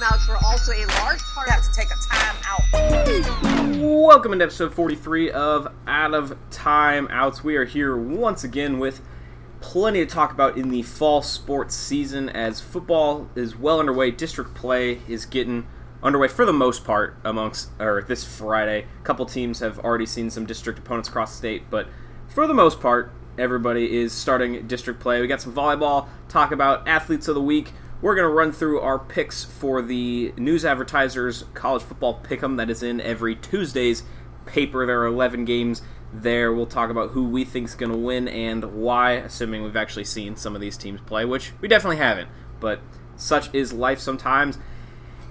timeouts were also a large part. Have to take a time out. Welcome to episode 43 of Out of Time Outs. We are here once again with plenty to talk about in the fall sports season as football is well underway. District play is getting underway for the most part amongst or this Friday. A couple teams have already seen some district opponents across the state, but for the most part, everybody is starting district play. We got some volleyball, talk about athletes of the week. We're going to run through our picks for the News Advertisers College Football Pick'em that is in every Tuesday's paper. There are 11 games there. We'll talk about who we think is going to win and why, assuming we've actually seen some of these teams play, which we definitely haven't. But such is life sometimes.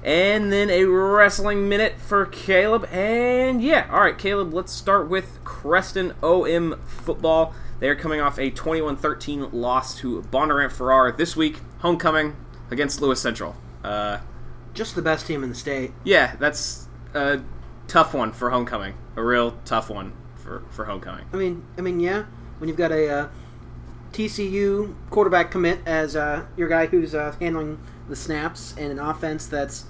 And then a wrestling minute for Caleb. And yeah, all right, Caleb, let's start with Creston OM football. They are coming off a 21 13 loss to Bondurant Farrar this week. Homecoming against Lewis Central. Uh, Just the best team in the state. yeah, that's a tough one for homecoming. A real tough one for, for homecoming. I mean, I mean, yeah. When you've got a uh, TCU quarterback commit as uh, your guy who's uh, handling the snaps and an offense that's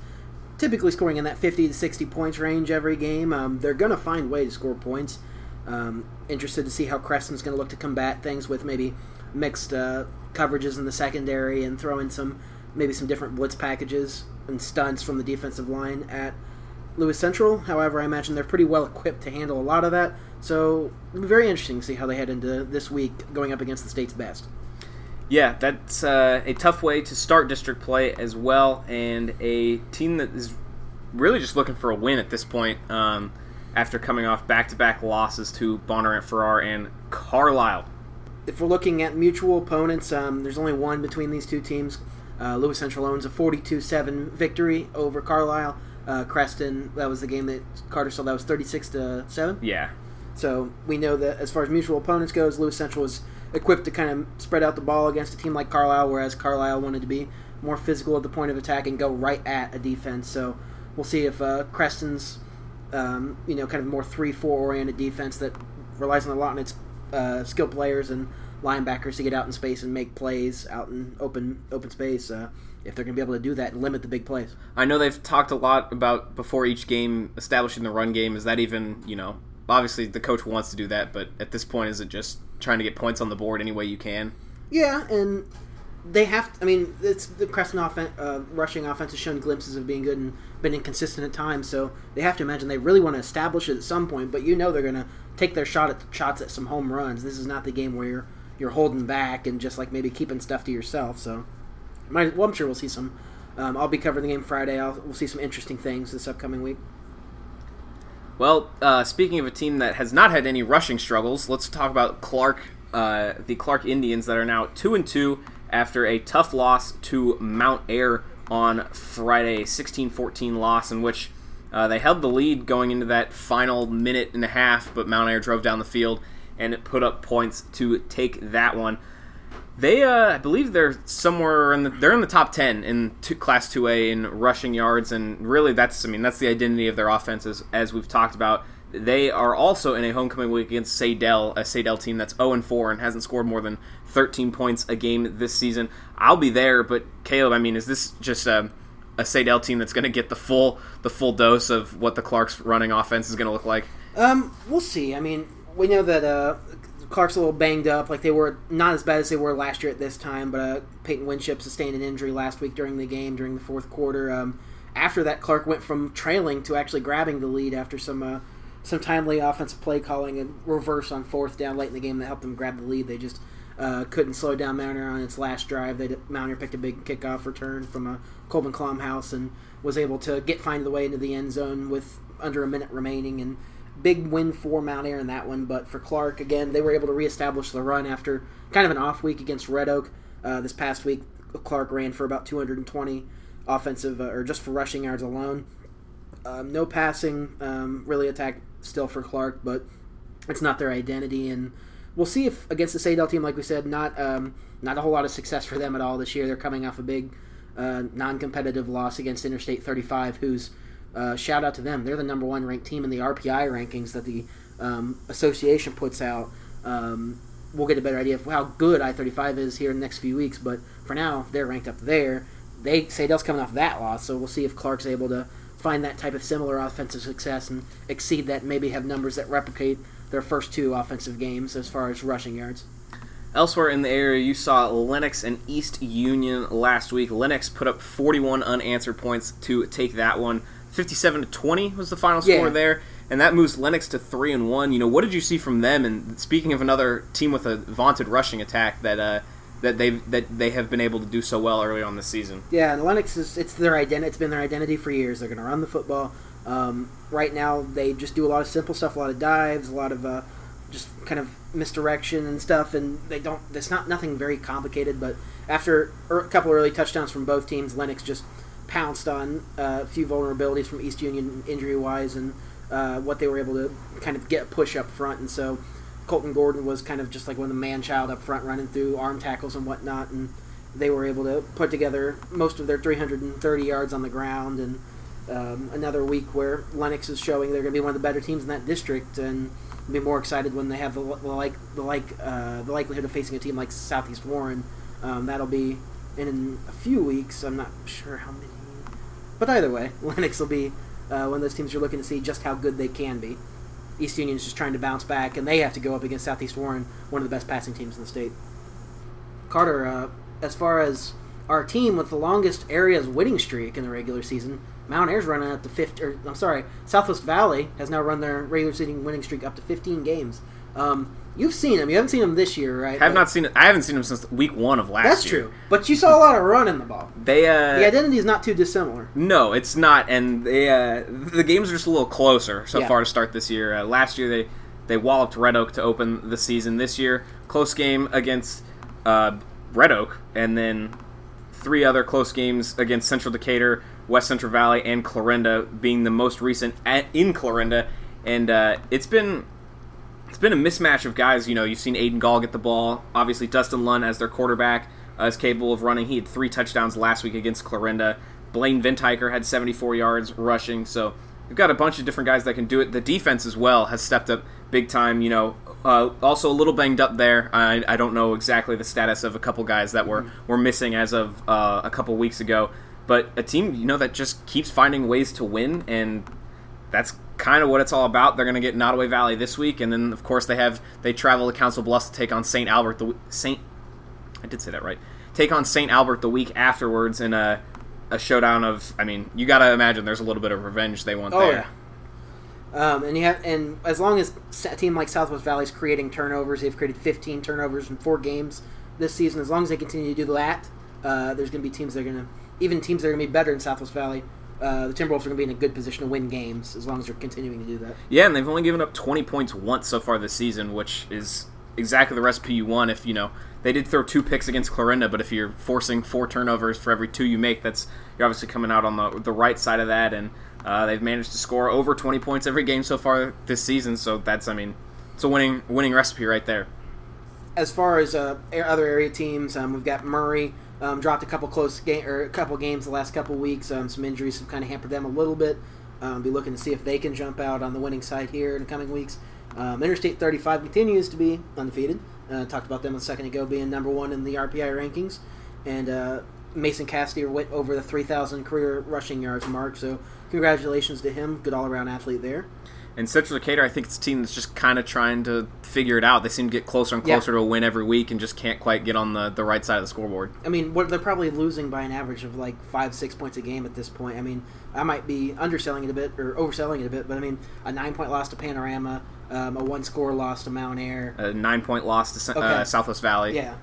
typically scoring in that 50 to 60 points range every game, um, they're going to find a way to score points. Um, interested to see how Creston's going to look to combat things with maybe mixed uh, coverages in the secondary and throw in some maybe some different blitz packages and stunts from the defensive line at Lewis Central. However, I imagine they're pretty well equipped to handle a lot of that. So it'll be very interesting to see how they head into this week going up against the state's best. Yeah, that's uh, a tough way to start district play as well, and a team that is really just looking for a win at this point um, after coming off back to back losses to Bondurant Farrar and Carlisle. If we're looking at mutual opponents, um, there's only one between these two teams. Uh, Lewis Central owns a 42-7 victory over Carlisle. Uh, Creston, that was the game that Carter saw. That was 36 to seven. Yeah. So we know that as far as mutual opponents goes, Lewis Central was equipped to kind of spread out the ball against a team like Carlisle, whereas Carlisle wanted to be more physical at the point of attack and go right at a defense. So we'll see if uh, Creston's, um, you know, kind of more three-four oriented defense that relies on a lot on its uh, skilled players and linebackers to get out in space and make plays out in open open space. Uh, if they're going to be able to do that and limit the big plays. I know they've talked a lot about before each game establishing the run game. Is that even, you know, obviously the coach wants to do that, but at this point, is it just trying to get points on the board any way you can? Yeah, and they have. I mean, it's the Creston offen- uh, rushing offense has shown glimpses of being good and been inconsistent at times. So they have to imagine they really want to establish it at some point. But you know they're going to take their shot at shots at some home runs. This is not the game where you're holding back and just like maybe keeping stuff to yourself. So, well, I'm sure we'll see some. Um, I'll be covering the game Friday. I'll, we'll see some interesting things this upcoming week. Well, uh, speaking of a team that has not had any rushing struggles, let's talk about Clark, uh, the Clark Indians that are now two and two after a tough loss to Mount Ayr on Friday, 16-14 loss in which uh, they held the lead going into that final minute and a half, but Mount Ayr drove down the field and put up points to take that one. They, uh, I believe they're somewhere in the they're in the top ten in two, Class Two A in rushing yards, and really that's I mean that's the identity of their offenses as we've talked about. They are also in a homecoming week against Saydel, a Saydel team that's 0 and 4 and hasn't scored more than 13 points a game this season. I'll be there, but Caleb, I mean, is this just a, a Saydel team that's going to get the full the full dose of what the Clark's running offense is going to look like? Um, we'll see. I mean, we know that uh, Clark's a little banged up. Like they were not as bad as they were last year at this time, but uh, Peyton Winship sustained an injury last week during the game during the fourth quarter. Um, after that, Clark went from trailing to actually grabbing the lead after some uh, some timely offensive play calling and reverse on fourth down late in the game that helped them grab the lead. They just uh, couldn't slow down Mount Ayr on its last drive. They Mount Ayr picked a big kickoff return from a Colvin Klomhouse and was able to get find the way into the end zone with under a minute remaining and big win for Mount Ayr in that one. But for Clark, again, they were able to reestablish the run after kind of an off week against Red Oak. Uh, this past week, Clark ran for about 220 offensive uh, or just for rushing yards alone. Um, no passing, um, really attack still for Clark, but it's not their identity. And we'll see if against the Saydel team, like we said, not um, not a whole lot of success for them at all this year. They're coming off a big uh, non-competitive loss against Interstate 35, who's uh, shout out to them. They're the number one ranked team in the RPI rankings that the um, association puts out. Um, we'll get a better idea of how good I 35 is here in the next few weeks, but for now, they're ranked up there. they Saydel's coming off that loss, so we'll see if Clark's able to find that type of similar offensive success and exceed that. Maybe have numbers that replicate their first two offensive games as far as rushing yards. Elsewhere in the area, you saw Lenox and East Union last week. Lenox put up 41 unanswered points to take that one. 57 to 20 was the final score Yeah. there, and that moves Lenox to three and one. You know, what did you see from them? And speaking of another team with a vaunted rushing attack that uh, that they that they have been able to do so well early on this season. Yeah, and Lenox is it's their identity. It's been their identity for years. They're going to run the football. Um, right now, they just do a lot of simple stuff, a lot of dives, a lot of uh, just kind of misdirection and stuff. And they don't. It's not nothing very complicated. But after er, a couple early touchdowns from both teams, Lenox just pounced on uh, a few vulnerabilities from East Union injury wise and uh, what they were able to kind of get a push up front. And so Colton Gordon was kind of just like one of the man child up front, running through arm tackles and whatnot, and they were able to put together most of their 330 yards on the ground. And um, another week where Lenox is showing they're going to be one of the better teams in that district, and be more excited when they have the, the like the like uh, the likelihood of facing a team like Southeast Warren. Um, that'll be in a few weeks. I'm not sure how many, but either way, Lenox will be uh, one of those teams you're looking to see just how good they can be. East Union's just trying to bounce back, and they have to go up against Southeast Warren, one of the best passing teams in the state. Carter, uh, as far as our team with the longest areas winning streak in the regular season, Mount Ayr's running up to 50. Or, I'm sorry, Southwest Valley has now run their regular season winning streak up to 15 games. Um, you've seen them. You haven't seen them this year, right? Have But- not seen. I haven't seen them since week one of last year. That's year. true. But you saw a lot of running the ball. They uh, The identity is not too dissimilar. No, it's not, and they uh, the games are just a little closer so Yeah. far to start this year. Uh, last year they they walloped Red Oak to open the season. This year, close game against uh, Red Oak, and then three other close games against Central Decatur, West Central Valley, and Clarinda, being the most recent at, in Clarinda. And uh, it's been it's been a mismatch of guys. You know, you've seen Aiden Gall get the ball. Obviously, Dustin Lunn as their quarterback uh, is capable of running. He had three touchdowns last week against Clarinda. Blaine Ventiker had 74 yards rushing. So we've got a bunch of different guys that can do it. The defense as well has stepped up big time. You know, uh, also a little banged up there. I, I don't know exactly the status of a couple guys that were were missing as of uh, a couple weeks ago. But a team, you know, that just keeps finding ways to win and that's kind of what it's all about. They're going to get Nodaway Valley this week, and then of course they have they travel to Council Bluffs to take on Saint Albert the Saint. I did say that right. Take on Saint Albert the week afterwards in a a showdown of. I mean, you got to imagine there's a little bit of revenge they want Oh there. yeah. Um, and you have, and as long as a team like Southwest Valley is creating turnovers, they've created 15 turnovers in four games this season. As long as they continue to do that, uh, there's going to be teams that are going to, even teams that are going to be better in Southwest Valley. Uh, the Timberwolves are going to be in a good position to win games as long as they're continuing to do that. Yeah, and they've only given up 20 points once so far this season, which is exactly the recipe you want. If you know they did throw two picks against Clarinda, but if you're forcing four turnovers for every two you make, that's you're obviously coming out on the the right side of that. And uh, they've managed to score over 20 points every game so far this season. So that's I mean, it's a winning winning recipe right there. as far as uh, other area teams, um, we've got Murray um, dropped a couple close game or a couple games the last couple weeks. Um, some injuries have kind of hampered them a little bit. Um, be looking to see if they can jump out on the winning side here in the coming weeks. Um, Interstate 35 continues to be undefeated. Uh, talked about them a second ago being number one in the RPI rankings, and uh, Mason Cassidy went over the 3,000 career rushing yards mark. So congratulations to him, good all around athlete there. And Central Decatur, I think it's a team that's just kind of trying to figure it out. They seem to get closer and Yeah. closer to a win every week, and just can't quite get on the, the right side of the scoreboard. I mean, what they're probably losing by an average of like five, six points a game at this point. I mean, I might be underselling it a bit or overselling it a bit, but I mean, a nine point loss to Panorama, um, a one score loss to Mount Ayr. A nine point loss to uh, Okay. Southwest Valley. Yeah.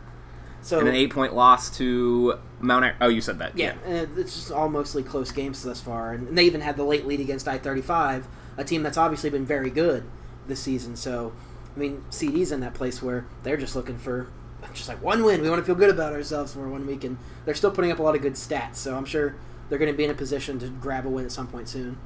So and an eight point loss to Mount. Air- oh, you said that. yeah, and it's just all mostly close games thus far, and they even had the late lead against I thirty five, a team that's obviously been very good this season. So, I mean, CD's in that place where they're just looking for just like one win. We want to feel good about ourselves for one week, and they're still putting up a lot of good stats. So I'm sure they're going to be in a position to grab a win at some point soon.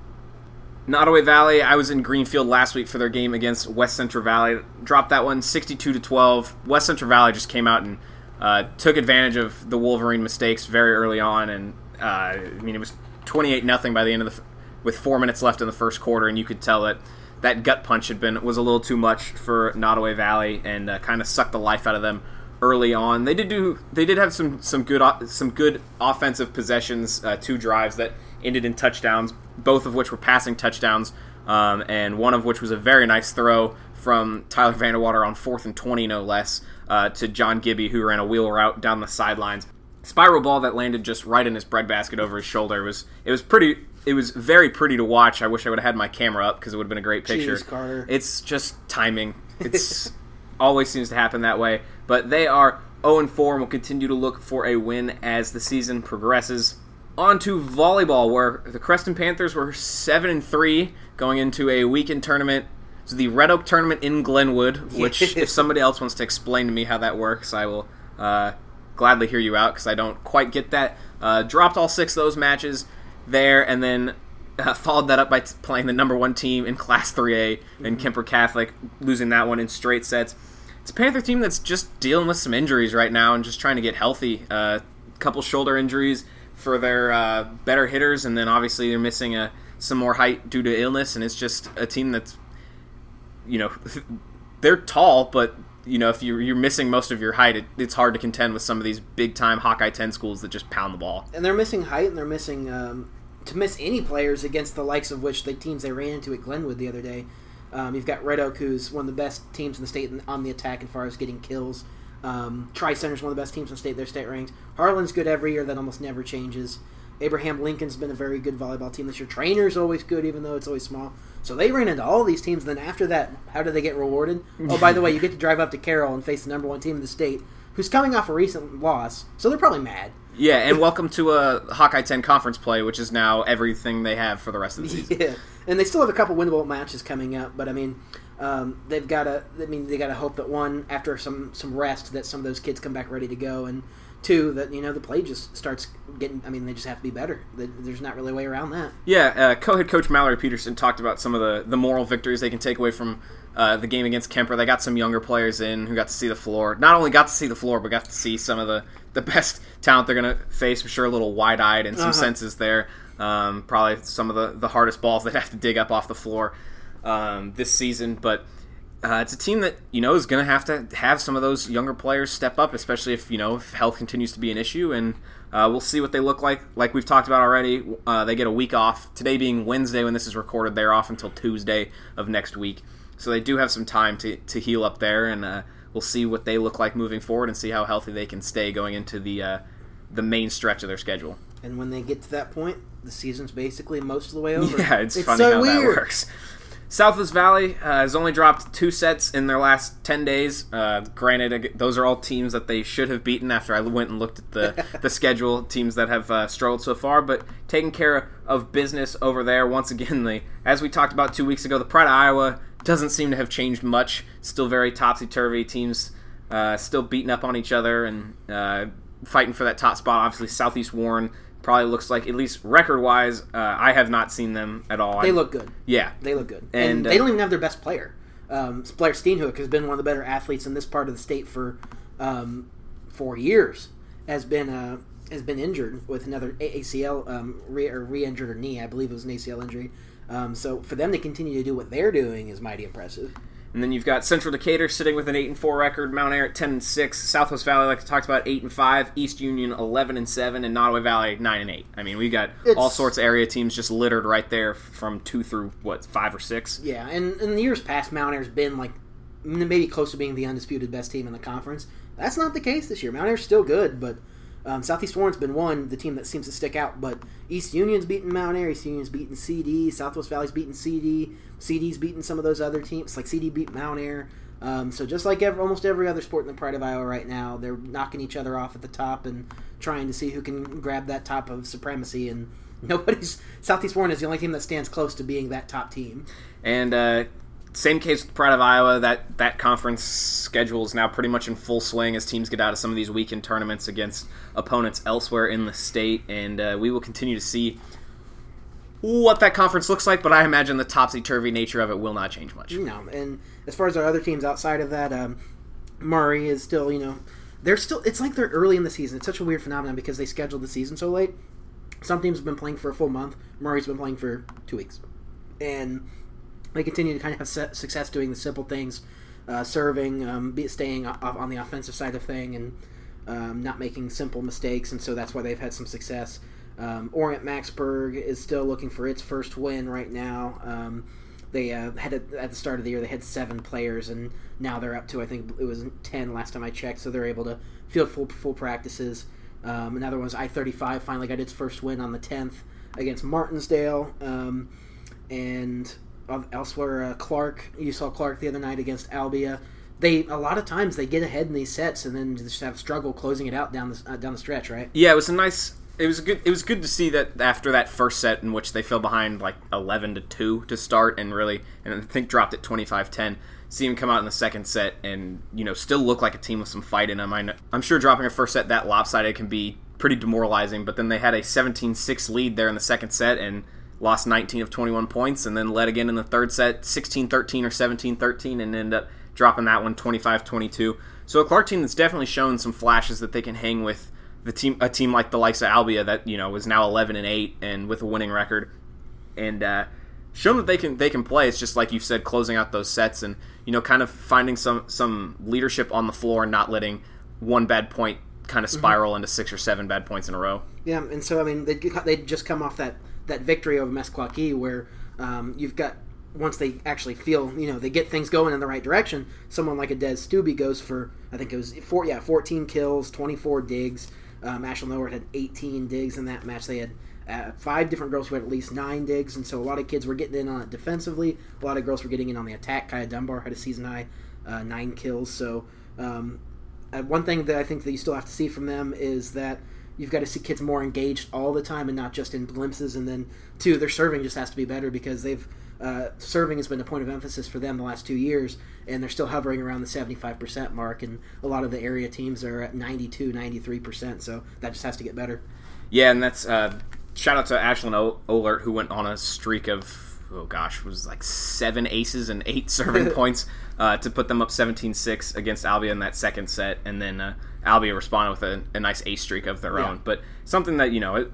Nodaway Valley. I was in Greenfield last week for their game against West Central Valley. Dropped that one 62 to twelve. West Central Valley just came out and uh, took advantage of the Wolverine mistakes very early on, and uh, I mean it was twenty-eight nothing by the end of the with four minutes left in the first quarter, and you could tell that that gut punch had been was a little too much for Nodaway Valley and uh, kind of sucked the life out of them early on. They did do they did have some some good some good offensive possessions, uh, two drives that ended in touchdowns, both of which were passing touchdowns, um, and one of which was a very nice throw from Tyler Vanderwater on fourth and twenty, no less, uh, to John Gibby, who ran a wheel route down the sidelines. Spiral ball that landed just right in his breadbasket over his shoulder. It was it was pretty. It was very pretty to watch. I wish I would have had my camera up because it would have been a great picture. Jeez, Carter. It's just timing. It's always seems to happen that way. But they are 0 4 and will continue to look for a win as the season progresses. On to volleyball, where the Creston Panthers were 7 and 3 going into a weekend tournament. So the Red Oak tournament in Glenwood, which if somebody else wants to explain to me how that works, I will uh, gladly hear you out because I don't quite get that. Uh, dropped all six of those matches there, and then uh, followed that up by t- playing the number one team in Class 3A and Kuemper Catholic, losing that one in straight sets. It's a Panther team that's just dealing with some injuries right now and just trying to get healthy. A uh, couple shoulder injuries for their uh, better hitters, and then obviously they're missing a, some more height due to illness, and it's just a team that's, you know, they're tall, but you know, if you're, you're missing most of your height, it, it's hard to contend with some of these big time Hawkeye 10 schools that just pound the ball. and they're missing height, and they're missing um, to miss any players against the likes of which the teams they ran into at Glenwood the other day. Um, you've got Red Oak, who's one of the best teams in the state on the attack as far as getting kills. Um, Tri Center's one of the best teams in the state. Their state ranks. Harlan's good every year. That almost never changes. Abraham Lincoln's been a very good volleyball team this year. Treynor's always good, even though it's always small. So they ran into all these teams. Then after that, how do they get rewarded? Oh, by the way, you get to drive up to Carroll and face the number one team in the state, who's coming off a recent loss. So they're probably mad. Yeah, and welcome to a Hawkeye 10 conference play, which is now everything they have for the rest of the season. Yeah, and they still have a couple winnable matches coming up, but I mean, um, they've got to. I mean, they got to hope that one after some some rest that some of those kids come back ready to go, and two that you know the play just starts getting. I mean, they just have to be better. There's not really a way around that. Yeah, uh, co-head coach Mallory Peterson talked about some of the, the moral victories they can take away from uh, the game against Kuemper. They got some younger players in who got to see the floor. Not only got to see the floor, but got to see some of the, the best talent they're going to face. For sure, a little wide-eyed and some Uh-huh. senses there. Um, probably some of the, the hardest balls they have to dig up off the floor um, this season. But uh, it's a team that you know is going to have to have some of those younger players step up, especially if you know if health continues to be an issue. And uh, we'll see what they look like. Like we've talked about already, uh, they get a week off. Today being Wednesday when this is recorded, they're off until Tuesday of next week. So they do have some time to, to heal up there, and uh, we'll see what they look like moving forward and see how healthy they can stay going into the uh, the main stretch of their schedule. And when they get to that point, the season's basically most of the way over. Yeah, it's, funny so how that weird. works. Southwest Valley uh, has only dropped two sets in their last 10 days. Uh, granted, those are all teams that they should have beaten after I went and looked at the, the schedule, teams that have uh, struggled so far, but taking care of business over there. Once again, the, as we talked about two weeks ago, the Pride of Iowa doesn't seem to have changed much. Still very topsy turvy. Teams uh, still beating up on each other and uh, fighting for that top spot. Obviously, Southeast Warren probably looks like, at least record wise, uh, I have not seen them at all. They look good. yeah, They look good, And, and, uh, they don't even have their best player. Um, Blair Steenhook has been one of the better athletes in this part of the state for um, for years. Has been uh, has been injured with another ACL um, re- or re-injured or knee. I believe it was an ACL injury. Um, so for them to continue to do what they're doing is mighty impressive. And then you've got Central Decatur sitting with an eight and four record, Mount Ayr at ten and six, Southwest Valley, like I talked about, eight and five, East Union eleven and seven, and Nodaway Valley nine and eight. I mean, we've got It's- all sorts of area teams just littered right there from two through what five or six. Yeah, and in the years past, Mount Ayr's been like maybe close to being the undisputed best team in the conference. That's not the case this year. Mount Ayr's still good, but um, Southeast Warren's been one, the team that seems to stick out. But East Union's beaten Mount Ayr, East Union's beaten CD, Southwest Valley's beaten CD, CD's beaten some of those other teams. Like CD beat Mount Ayr. Um, so just like every, almost every other sport in the Pride of Iowa right now, they're knocking each other off at the top and trying to see who can grab that top of supremacy. And nobody's Southeast Warren is the only team that stands close to being that top team. And uh, same case with Pride of Iowa. That that conference schedule is now pretty much in full swing as teams get out of some of these weekend tournaments against opponents elsewhere in the state, and uh, we will continue to see what that conference looks like. But I imagine the topsy turvy nature of it will not change much. No, and as far as our other teams outside of that, um, Murray is still, you know, they're still. It's like they're early in the season. It's such a weird phenomenon because they scheduled the season so late. Some teams have been playing for a full month. Murray's been playing for two weeks, and they continue to kind of have success doing the simple things uh, serving, um, be, staying on the offensive side of thing, and um, not making simple mistakes, and so that's why they've had some success. Um, Orient-Macksburg is still looking for its first win right now. Um, they uh, had a, at the start of the year they had seven players, and now they're up to I think it was ten last time I checked. So they're able to field full full practices. Um, another one was I thirty five finally got its first win on the tenth against Martensdale, um, and elsewhere uh, Clark. You saw Clark the other night against Albia. They a lot of times they get ahead in these sets and then just have struggle closing it out down the uh, down the stretch, right? Yeah, it was a nice it was good. It was good to see that after that first set in which they fell behind like eleven to two to start, and really, and I think dropped at 25-10, See them come out in the second set and you know still look like a team with some fight in them. I am sure dropping a first set that lopsided can be pretty demoralizing, but then they had a 17-6 lead there in the second set and lost 19 of 21 points, and then led again in the third set 16-13 or 17-13, and ended up dropping that one 25-22. So a Clark team that's definitely shown some flashes that they can hang with the team a team like the likes of Albia that you know is now 11 and 8 and with a winning record and uh, show them that they can they can play it's just like you said closing out those sets and you know kind of finding some some leadership on the floor and not letting one bad point kind of mm-hmm. spiral mm-hmm. into six or seven bad points in a row yeah and so I mean they they just come off that that victory over Meskwaki where um, you've got once they actually feel, you know, they get things going in the right direction, someone like a Des Stubbe goes for, I think it was four, yeah, 14 kills, 24 digs, um, Ashland Lower had 18 digs in that match. They had uh, five different girls who had at least nine digs, and so a lot of kids were getting in on it defensively. A lot of girls were getting in on the attack. Kaya Dunbar had a season high uh, nine kills. So um, uh, one thing that I think that you still have to see from them is that you've got to see kids more engaged all the time and not just in glimpses. And then two, their serving just has to be better because they've uh, serving has been a point of emphasis for them the last two years, and they're still hovering around the 75% mark, and a lot of the area teams are at 92, 93%, so that just has to get better. Yeah, and that's uh, shout out to Ashlyn Olert, who went on a streak of, oh gosh, was like seven aces and eight serving points uh, to put them up 17 6 against Albia in that second set, and then uh, Albia responded with a, a, nice ace streak of their yeah. own. But something that, you know, it,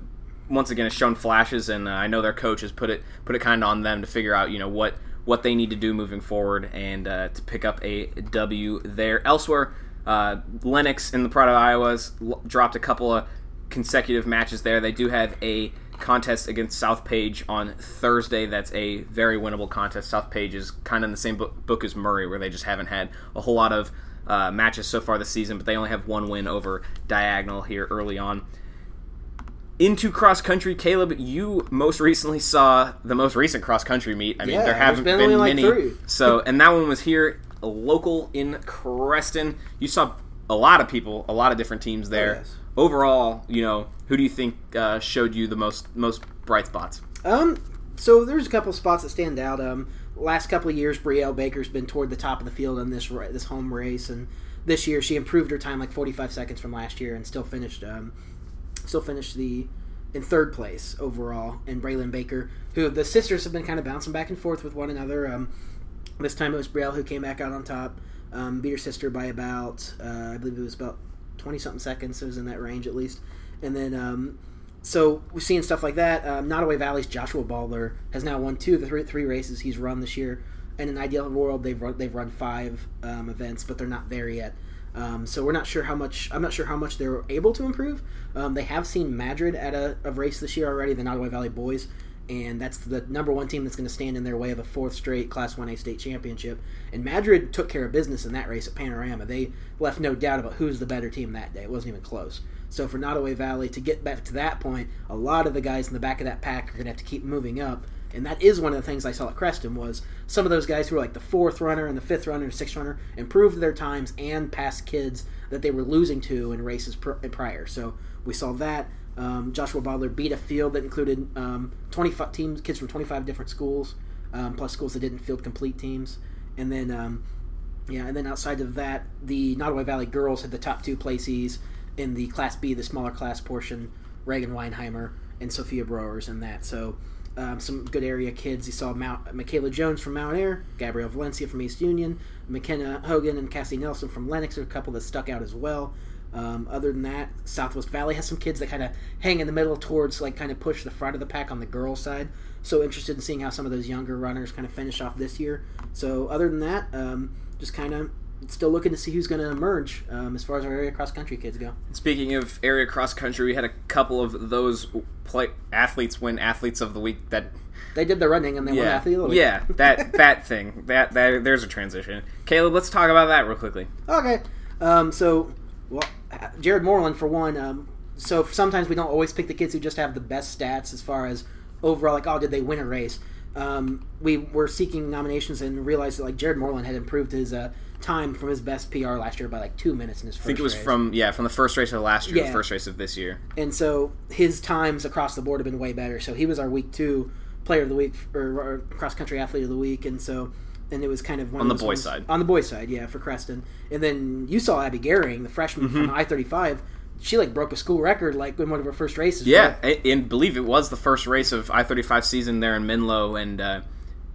once again has shown flashes, and uh, I know their coach has put it put it kind of on them to figure out you know what what they need to do moving forward and uh, to pick up a W there. Elsewhere, uh, Lenox in the Pride of Iowa's l- dropped a couple of consecutive matches there. They do have a contest against South Page on Thursday. That's a very winnable contest. South Page is kind of in the same book, book as Murray, where they just haven't had a whole lot of uh, matches so far this season, but they only have one win over Diagonal here early on into cross country, Caleb, you most recently saw the most recent cross country meet. I mean, yeah, there haven't been, been like many. So, and that one was here, local in Creston. You saw a lot of people, a lot of different teams there. Oh, yes. Overall, you know, who do you think uh, showed you the most most bright spots? Um, so there's a couple spots that stand out. Um, last couple of years, Brielle Baker's been toward the top of the field in this this home race, and this year she improved her time like 45 seconds from last year and still finished um, still finished the in third place overall. And Braylon Baker, who the sisters have been kind of bouncing back and forth with one another. Um, this time it was Brielle who came back out on top, um, beat her sister by about uh, I believe it was about twenty something seconds. It was in that range at least. And then um, so we're seeing stuff like that. Um, Valley's Joshua Baldler has now won two of the three, three races he's run this year. And in an ideal world, they've run, they've run five um, events, but they're not there yet. Um, so we're not sure how much. I'm not sure how much they're able to improve. Um, they have seen Madrid at a, a, race this year already, the Nodaway Valley Boys, and that's the number one team that's going to stand in their way of a fourth straight Class 1A state championship. And Madrid took care of business in that race at Panorama. They left no doubt about who's the better team that day. It wasn't even close. So for Nodaway Valley to get back to that point, a lot of the guys in the back of that pack are going to have to keep moving up and that is one of the things I saw at Creston was some of those guys who were like the fourth runner and the fifth runner and sixth runner improved their times and passed kids that they were losing to in races prior. So we saw that. Um, Joshua Baldler beat a field that included um, 25 teams, kids from 25 different schools, um, plus schools that didn't field complete teams. And then, um, yeah, and then outside of that, the Nodaway Valley girls had the top two places in the Class B, the smaller class portion, Reagan Weinheimer and Sophia Browers in that. So um, some good area kids. You saw Mount, Michaela Jones from Mount Ayr, Gabrielle Valencia from East Union, McKenna Hogan and Cassie Nelson from Lenox are a couple that stuck out as well. Um, other than that, Southwest Valley has some kids that kind of hang in the middle towards like kind of push the front of the pack on the girls' side. So interested in seeing how some of those younger runners kind of finish off this year. So other than that, um, just kind of still looking to see who's going to emerge um, as far as our area cross country kids go. Speaking of area cross country, we had a couple of those play athletes win athletes of the week that They did the running and they won yeah athlete of the week. yeah that that thing that that there's a transition. Caleb, let's talk about that real quickly. Okay. Um, so, Jared Moreland for one. Um, so sometimes we don't always pick the kids who just have the best stats as far as overall, like, oh, did they win a race? Um, we were seeking nominations and realized that like Jared Moreland had improved his uh, time from his best PR last year by like two minutes in his first. I think it was race. from yeah from the first race of last year, to Yeah. the first race of this year. and so his times across the board have been way better. So he was our week two player of the week or, or cross country athlete of the week, and so and it was kind of one On of the boys' ones- side. On the boys' side, yeah, for Creston. And then you saw Abby Gehring, the freshman Mm-hmm. from I thirty five. She like broke a school record like in one of her first races. Yeah, and, and believe it was the first race of I thirty five season there in Menlo, and uh,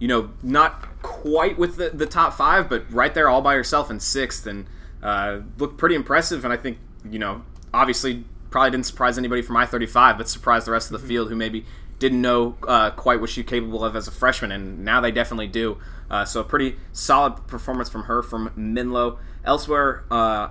you know not quite with the, the top five, but right there all by herself in sixth, and uh, looked pretty impressive. And I think you know obviously probably didn't surprise anybody from I thirty five, but surprised the rest of the field who maybe didn't know uh, quite what she's capable of as a freshman, and now they definitely do. Uh, so a pretty solid performance from her from Menlo. Elsewhere, uh,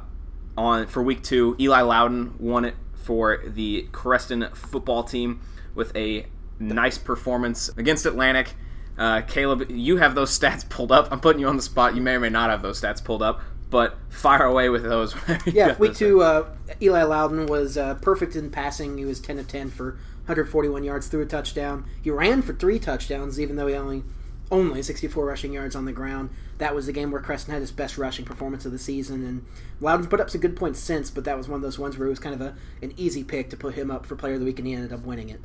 on for week two, Eli Loudon won it for the Creston football team with a nice performance against Atlantic. Uh, Caleb, you have those stats pulled up. I'm putting you on the spot. You may or may not have those stats pulled up, but fire away with those. Yeah, week two, uh, Eli Loudon was uh, perfect in passing. He was 10 of 10 for 141 yards, through a touchdown. He ran for three touchdowns, even though he only only 64 rushing yards on the ground. That was the game where Creston had his best rushing performance of the season, and Loudon's put up some good points since, but that was one of those ones where it was kind of a, an easy pick to put him up for Player of the Week, and he ended up winning it.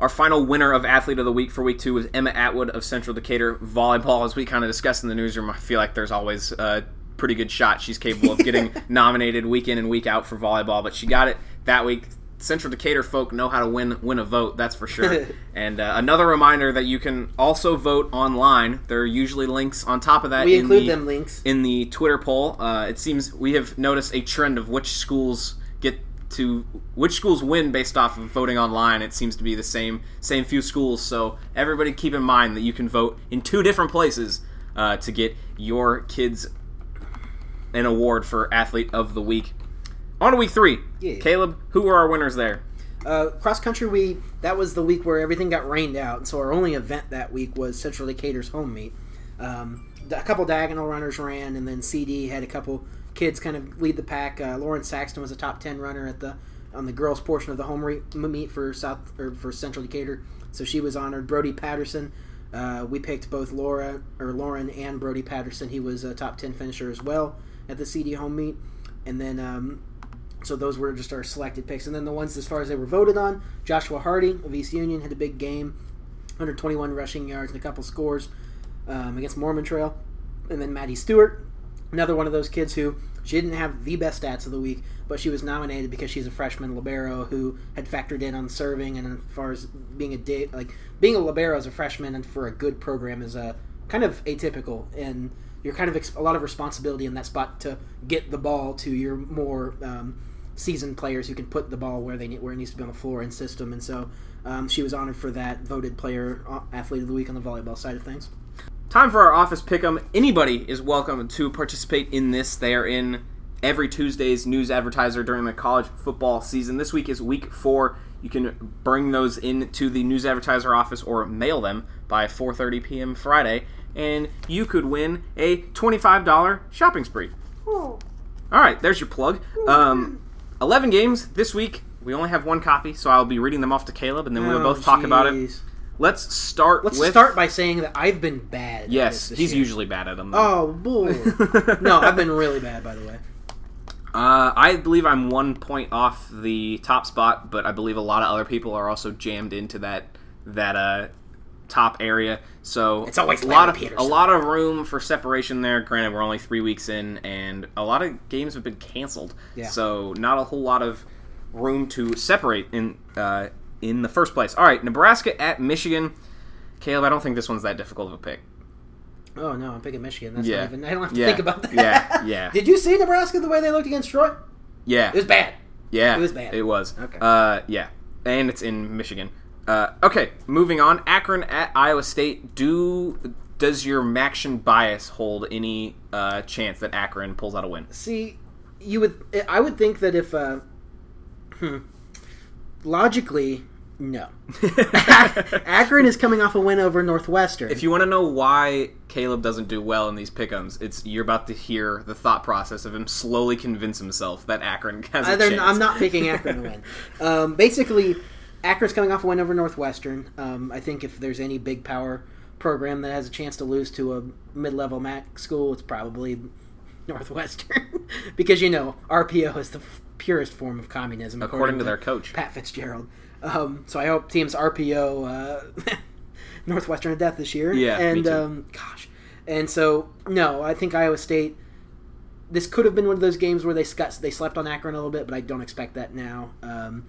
Our final winner of Athlete of the Week for week two was Emma Atwood of Central Decatur Volleyball. As we kind of discussed in the newsroom, I feel like there's always a pretty good shot she's capable of getting nominated week in and week out for volleyball, but she got it that week. Central Decatur folk know how to win win a vote, that's for sure. and uh, another reminder that you can also vote online. There are usually links on top of that. We in include the- them links. in the Twitter poll. Uh, it seems we have noticed a trend of which schools get to which schools win based off of voting online. It seems to be the same same few schools. So everybody keep in mind that you can vote in two different places uh, to get your kids an award for athlete of the week. On to week three, Yeah. Caleb. Who were our winners there? Uh, cross country, we that was the week where everything got rained out, so our only event that week was Central Decatur's home meet. Um, a couple diagonal runners ran, and then CD had a couple kids kind of lead the pack. Uh, Lauren Saxton was a top ten runner at the on the girls portion of the home re- meet for South or for Central Decatur, so she was honored. Brody Patterson, uh, we picked both Laura or Lauren and Brody Patterson. He was a top ten finisher as well at the CD home meet, and then. Um, so those were just our selected picks. And then the ones as far as they were voted on, Joshua Hardy of East Union had a big game, 121 rushing yards and a couple scores um, against Mormon Trail. And then Maddie Stewart, another one of those kids who she didn't have the best stats of the week, but she was nominated because she's a freshman libero who had factored in on serving. And as far as being a day, like being a libero as a freshman and for a good program is a kind of atypical and you're kind of ex- a lot of responsibility in that spot to get the ball to your more um, seasoned players who can put the ball where they need, where it needs to be on the floor and system. And so um, she was honored for that, voted player uh, athlete of the week on the volleyball side of things. Time for our office pick'em. Anybody is welcome to participate in this. They are in every Tuesday's news advertiser during the college football season. This week is week four. You can bring those into the news advertiser office or mail them by 4:30 p.m. Friday, and you could win a $25 shopping spree. All right, there's your plug. Um, 11 games this week. We only have one copy, so I'll be reading them off to Caleb, and then we'll Oh, both talk about it. jeez. Let's start. Let's with, start by saying that I've been bad. at Yes, this this he's year. usually bad at them. though. Oh, boy! no, I've been really bad, by the way. Uh, I believe I'm one point off the top spot, but I believe a lot of other people are also jammed into that that uh, top area. So It's always a lot of Peterson. a lot of room for separation there. Granted, we're only three weeks in, and a lot of games have been canceled. Yeah. So not a whole lot of room to separate in uh, in the first place. All right, Nebraska at Michigan. Caleb, I don't think this one's that difficult of a pick. Oh no, I'm picking Michigan. That's Yeah. not even. I don't have to Yeah. think about that. Yeah, yeah. Did you see Nebraska the way they looked against Troy? Yeah, It was bad. Yeah, It was bad. It was. Okay. Uh, yeah, and it's in Michigan. Uh, okay, moving on. Akron at Iowa State. Do does your MACtion bias hold any uh, chance that Akron pulls out a win? See, you would. I would think that if, uh, hmm, logically, no. Akron is coming off a win over Northwestern. If you want to know why Caleb doesn't do well in these pickums, it's you're about to hear the thought process of him slowly convince himself that Akron has a Either- chance. I'm not picking Akron to win. Um, basically, Akron's coming off a win over Northwestern. Um, I think if there's any big power program that has a chance to lose to a mid-level MAC school, it's probably Northwestern, because you know RPO is the f- purest form of communism, according to their coach. Pat Fitzgerald. Um, so I hope teams RPO uh, Northwestern to death this year. Yeah, me and too. um, gosh, and so no, I think Iowa State. This could have been one of those games where they got, they slept on Akron a little bit, but I don't expect that now. Um,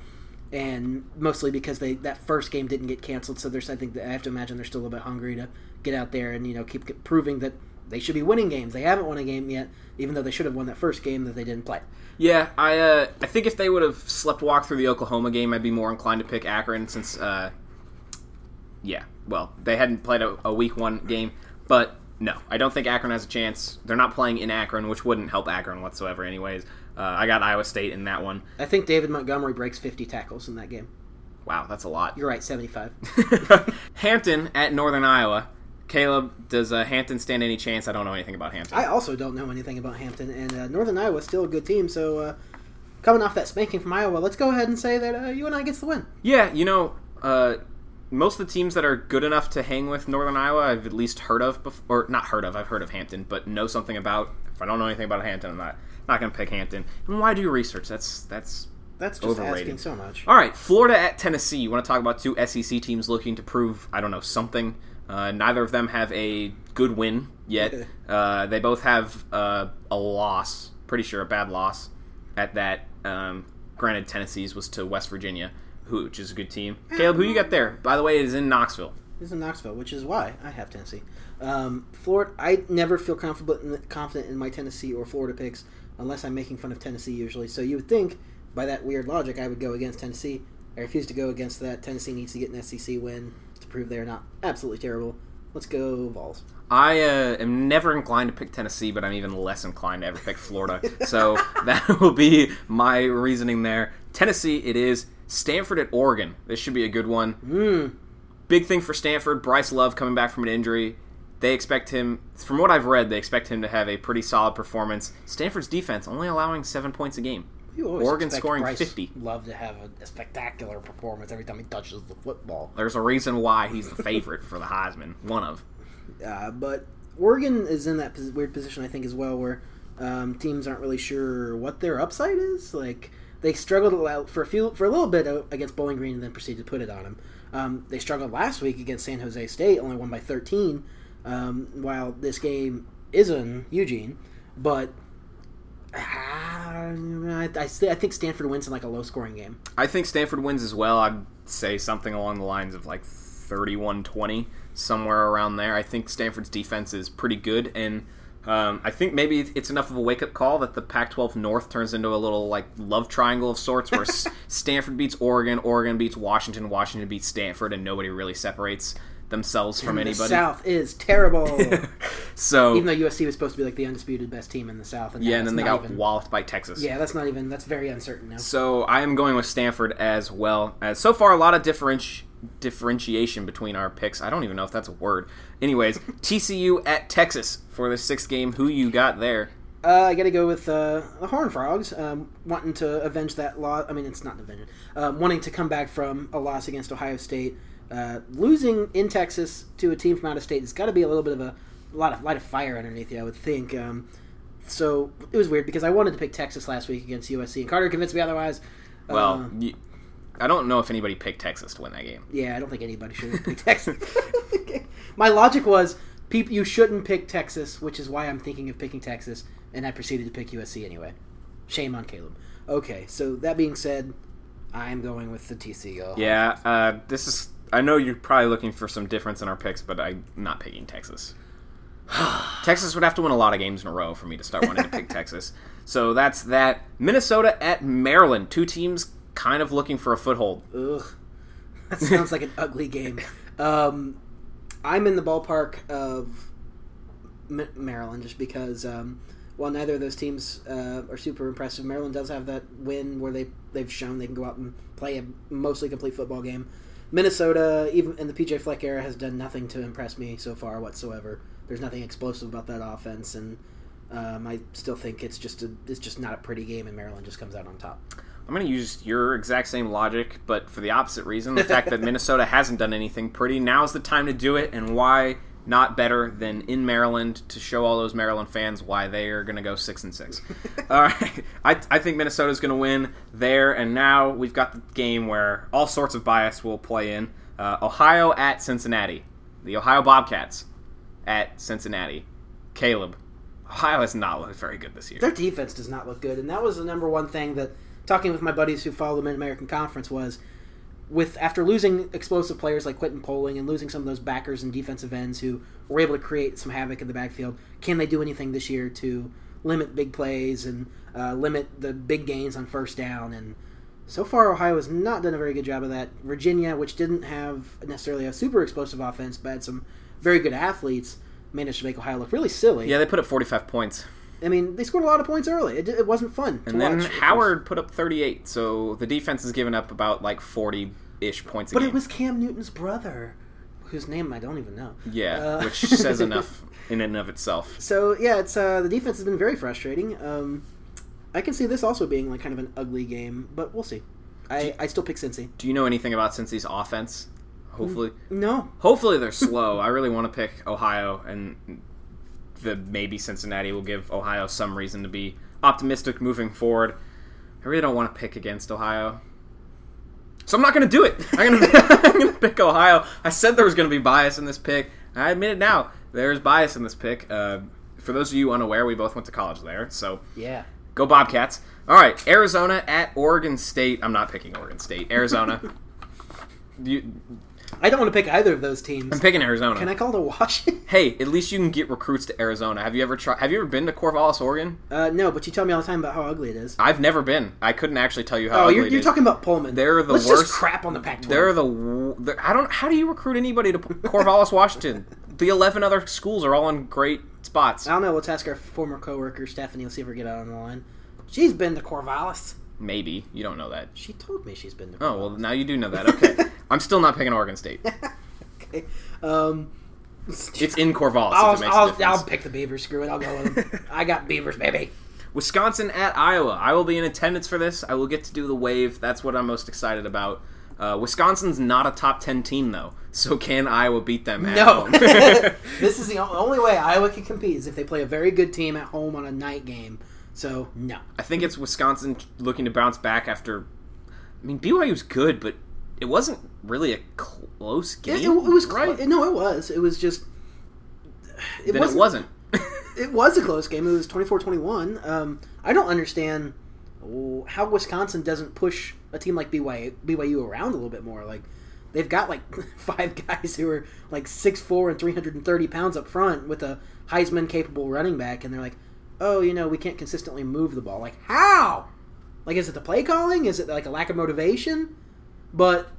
and mostly because they that first game didn't get canceled, so there's I think I have to imagine they're still a little bit hungry to get out there and you know keep proving that they should be winning games. They haven't won a game yet, even though they should have won that first game that they didn't play. Yeah, I uh, I think if they would have slept walk through the Oklahoma game, I'd be more inclined to pick Akron since, uh, yeah, well, they hadn't played a, a week one game, but no, I don't think Akron has a chance. They're not playing in Akron, which wouldn't help Akron whatsoever, anyways. Uh, I got Iowa State in that one. I think David Montgomery breaks 50 tackles in that game. Wow, that's a lot. You're right, 75. Hampton at Northern Iowa. Caleb, does uh, Hampton stand any chance? I don't know anything about Hampton. I also don't know anything about Hampton, and uh, Northern Iowa is still a good team. So, uh, coming off that spanking from Iowa, let's go ahead and say that uh, UNI gets the win. Yeah, you know, uh, most of the teams that are good enough to hang with Northern Iowa, I've at least heard of, bef- or not heard of. I've heard of Hampton, but know something about. If I don't know anything about Hampton, I'm not not going to pick Hampton. And why do your research? That's that's That's just Overrated. asking so much. all right. Florida at Tennessee. You want to talk about two SEC teams looking to prove I don't know something. Uh, neither of them have a good win yet. Uh, they both have uh, a loss. Pretty sure a bad loss at that. Um, granted, Tennessee's was to West Virginia, who, which is a good team. Caleb, who you got there? By the way, it is in Knoxville. Is in Knoxville, which is why I have Tennessee. Um, Florida, I never feel confident in, confident in my Tennessee or Florida picks unless I'm making fun of Tennessee usually. So you would think, by that weird logic, I would go against Tennessee. I refuse to go against that. Tennessee needs to get an SEC win to prove they're not absolutely terrible. Let's go Vols. I uh, am never inclined to pick Tennessee, but I'm even less inclined to ever pick Florida. so that will be my reasoning there. Tennessee, it is. Stanford at Oregon. This should be a good one. Mm. Big thing for Stanford. Bryce Love coming back from an injury. They expect him, from what I've read, they expect him to have a pretty solid performance. Stanford's defense only allowing seven points a game. Oregon scoring Bryce 50. Love to have a, a spectacular performance every time he touches the football. There's a reason why he's the favorite for the Heisman. One of. Uh, but Oregon is in that pos- weird position, I think, as well, where um, teams aren't really sure what their upside is. Like they struggled for a few for a little bit uh, against Bowling Green, and then proceeded to put it on him. Um, they struggled last week against San Jose State, only won by 13. Um, while this game is in Eugene, but I, I, I think Stanford wins in like a low scoring game. I think Stanford wins as well. I'd say something along the lines of like 31 20, somewhere around there. I think Stanford's defense is pretty good, and um, I think maybe it's enough of a wake up call that the Pac 12 North turns into a little like love triangle of sorts where S- Stanford beats Oregon, Oregon beats Washington, Washington beats Stanford, and nobody really separates themselves from The anybody. South is terrible. So, Even though USC was supposed to be like the undisputed best team in the South, and yeah, and then they got even- walloped by Texas. Yeah, that's not even. That's very uncertain now. So I am going with Stanford as well. As so far, a lot of differenti- differentiation between our picks. I don't even know if that's a word. Anyways, TCU at Texas for the sixth game. Who you got there? Uh, I got to go with uh, the Horn Frogs, um, wanting to avenge that loss. I mean, it's not avenge, um, wanting to come back from a loss against Ohio State, uh, losing in Texas to a team from out of state. It's got to be a little bit of a, lot of light of fire underneath you, I would think. Um, so it was weird because I wanted to pick Texas last week against USC, and Carter convinced me otherwise. Well, Uh, you, I don't know if anybody picked Texas to win that game. Yeah, I don't think anybody should have picked Texas. My logic was, peop you shouldn't pick Texas, which is why I'm thinking of picking Texas, and I proceeded to pick USC anyway. Shame on Caleb. Okay, so that being said, I'm going with the TCU. Yeah, uh, this is. I know you're probably looking for some difference in our picks, but I'm not picking Texas. Texas would have to win a lot of games in a row for me to start wanting to pick Texas. So that's that. Minnesota at Maryland. Two teams kind of looking for a foothold. Ugh. That sounds like an ugly game. Um, I'm in the ballpark of Maryland just because um, while neither of those teams uh, are super impressive, Maryland does have that win where they they've shown they can go out and play a mostly complete football game. Minnesota, even in the PJ Fleck era, has done nothing to impress me so far whatsoever. There's nothing explosive about that offense, and um, I still think it's just a, it's just not a pretty game, and Maryland just comes out on top. I'm going to use your exact same logic, but for the opposite reason the fact that Minnesota hasn't done anything pretty. Now's the time to do it, and why not better than in Maryland to show all those Maryland fans why they are going to go 6 and 6. all right. I, I think Minnesota's going to win there, and now we've got the game where all sorts of bias will play in. Uh, Ohio at Cincinnati. The Ohio Bobcats at Cincinnati. Caleb. Ohio has not looked very good this year. Their defense does not look good, and that was the number one thing that talking with my buddies who follow the Mid American Conference was with after losing explosive players like Quentin Poling and losing some of those backers and defensive ends who were able to create some havoc in the backfield, can they do anything this year to limit big plays and uh, limit the big gains on first down? And so far, Ohio has not done a very good job of that. Virginia, which didn't have necessarily a super explosive offense, but had some very good athletes, managed to make Ohio look really silly. Yeah, they put up 45 points. I mean, they scored a lot of points early. It, it wasn't fun. And then watch. Howard put up 38, so the defense has given up about like 40 ish points. But it was Cam Newton's brother, whose name I don't even know. Yeah, Uh, which says enough in and of itself. So yeah, it's uh, the defense has been very frustrating. Um, I can see this also being like kind of an ugly game, but we'll see. I, I still pick Cincy. Do you know anything about Cincy's offense? Hopefully, No, hopefully they're slow. I really want to pick Ohio, and the maybe Cincinnati will give Ohio some reason to be optimistic moving forward. I really don't want to pick against Ohio. So I'm not going to do it. I'm going to I'm going to pick Ohio. I said there was going to be bias in this pick. I admit it now. There's bias in this pick. Uh, for those of you unaware, we both went to college there, so yeah, go Bobcats. All right, Arizona at Oregon State. I'm not picking Oregon State. Arizona. you, I don't want to pick either of those teams. I'm picking Arizona. Can I call to Washington? Hey, at least you can get recruits to Arizona. Have you ever tried? Have you ever been to Corvallis, Oregon? Uh, no, but you tell me all the time about how ugly it is. I've never been. I couldn't actually tell you how. Oh, ugly you're, you're talking about Pullman. They're the Let's worst. just crap on the Pac-12. They're the. they're- I don't. How do you recruit anybody to Corvallis, Washington? The eleven other schools are all in great spots. I don't know. Let's ask our former coworker Stephanie. Let's see if we get out on the line. She's been to Corvallis. Maybe you don't know that. She told me she's been to. Oh well, now you do know that. Okay, I'm still not picking Oregon State. okay. Um, It's in Corvallis. I'll, if it makes a I'll. I'll pick the Beavers. Screw it. I'll go with them. I got Beavers, baby. Wisconsin at Iowa. I will be in attendance for this. I will get to do the wave. That's what I'm most excited about. Uh, Wisconsin's not a top 10 team, though. So can Iowa beat them at No. this is the only way Iowa can compete is if they play a very good team at home on a night game. So no. I think it's Wisconsin looking to bounce back after. I mean, BYU was good, but it wasn't really a close game. It, it, it was right. no, it was. It was just. It then it wasn't. It was a close game. It was 24-21. Um, I don't understand how Wisconsin doesn't push a team like BYU, BYU around a little bit more. Like they've got like five guys who are like six four and 330 pounds up front with a Heisman capable running back and they're like, "Oh, you know, we can't consistently move the ball." Like, how? Like is it the play calling? Is it like a lack of motivation? But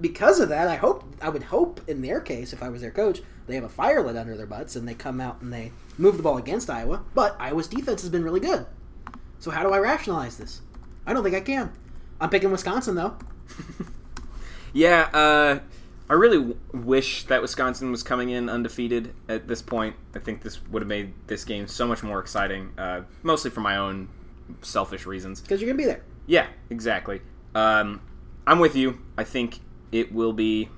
because of that, I hope I would hope in their case, if I was their coach, they have a fire lit under their butts and they come out and they move the ball against Iowa. But Iowa's defense has been really good. So how do I rationalize this? I don't think I can. I'm picking Wisconsin though. Yeah, uh, I really w- wish that Wisconsin was coming in undefeated at this point. I think this would have made this game so much more exciting, uh, mostly for my own selfish reasons. Because you're gonna be there. Yeah, exactly. Um, I'm with you. I think it will be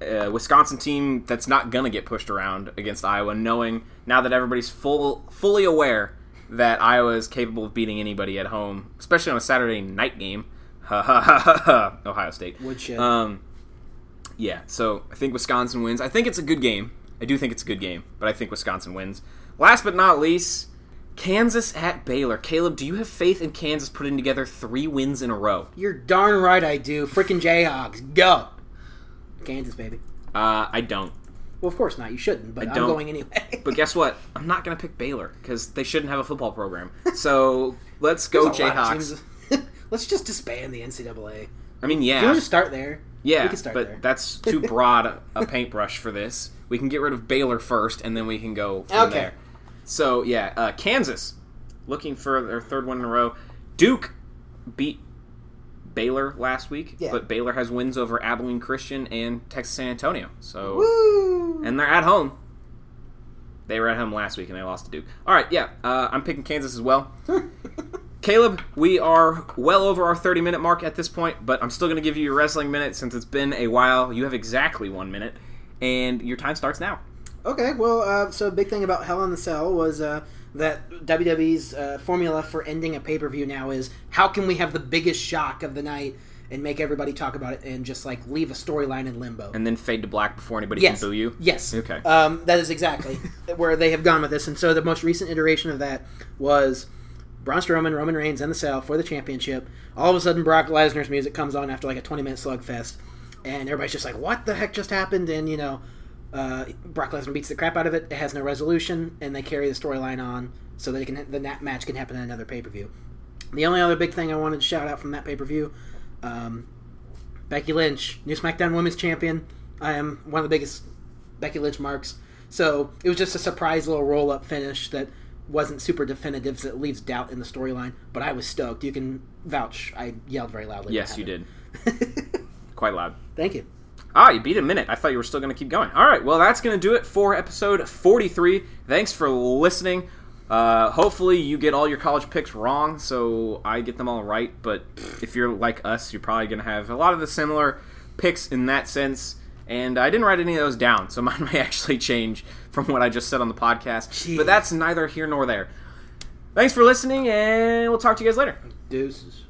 a Wisconsin team that's not gonna get pushed around against Iowa, knowing now that everybody's full fully aware that Iowa is capable of beating anybody at home, especially on a Saturday night game. Ha ha ha ha ha. Ohio State. Woodshed. Um, yeah, so I think Wisconsin wins. I think it's a good game. I do think it's a good game, but I think Wisconsin wins. Last but not least, Kansas at Baylor. Caleb, do you have faith in Kansas putting together three wins in a row? You're darn right I do. Freaking Jayhawks, go! Kansas, baby. Uh, I don't. Well, of course not. You shouldn't, but I I'm going anyway. But guess what? I'm not going to pick Baylor because they shouldn't have a football program. So let's go There's a lot of Jayhawks. Let's just disband the NCAA. I mean, yeah. You want to start there? Yeah, we can start but there. that's too broad a paintbrush for this. We can get rid of Baylor first, and then we can go from Okay. there. So yeah, uh, Kansas looking for their third one in a row. Duke beat Baylor last week, Yeah. but Baylor has wins over Abilene Christian and Texas San Antonio. So Woo! and they're at home. They were at home last week and they lost to Duke. All right, yeah, uh, I'm picking Kansas as well. Caleb, we are well over our 30 minute mark at this point, but I'm still going to give you your wrestling minute since it's been a while. You have exactly one minute, and your time starts now. Okay, well, uh, so a big thing about Hell in the Cell was uh, that WWE's uh, formula for ending a pay per view now is how can we have the biggest shock of the night and make everybody talk about it and just like leave a storyline in limbo. And then fade to black before anybody yes, can boo you. yes, Okay. Um, that is exactly where they have gone with this. And so the most recent iteration of that was Braun Strowman, Roman Reigns, and the Cell for the championship. All of a sudden, Brock Lesnar's music comes on after like a 20 minute slugfest, and everybody's just like, "What the heck just happened?" And you know, uh, Brock Lesnar beats the crap out of it. It has no resolution, and they carry the storyline on so that it can the match can happen in another pay per view. The only other big thing I wanted to shout out from that pay per view, um, Becky Lynch, new SmackDown Women's Champion. I am one of the biggest Becky Lynch marks. So it was just a surprise little roll up finish that wasn't super definitive, so it leaves doubt in the storyline. But I was stoked. You can vouch. I yelled very loudly. yes, you did. Quite loud. Thank you. Ah, you beat a minute. I thought you were still going to keep going. All right, well, that's going to do it for episode 43. Thanks for listening. Uh, hopefully, you get all your college picks wrong, so I get them all right. But if you're like us, you're probably going to have a lot of the similar picks in that sense. And I didn't write any of those down, so mine may actually change from what I just said on the podcast. Jeez. But that's neither here nor there. Thanks for listening, and we'll talk to you guys later. Deuces.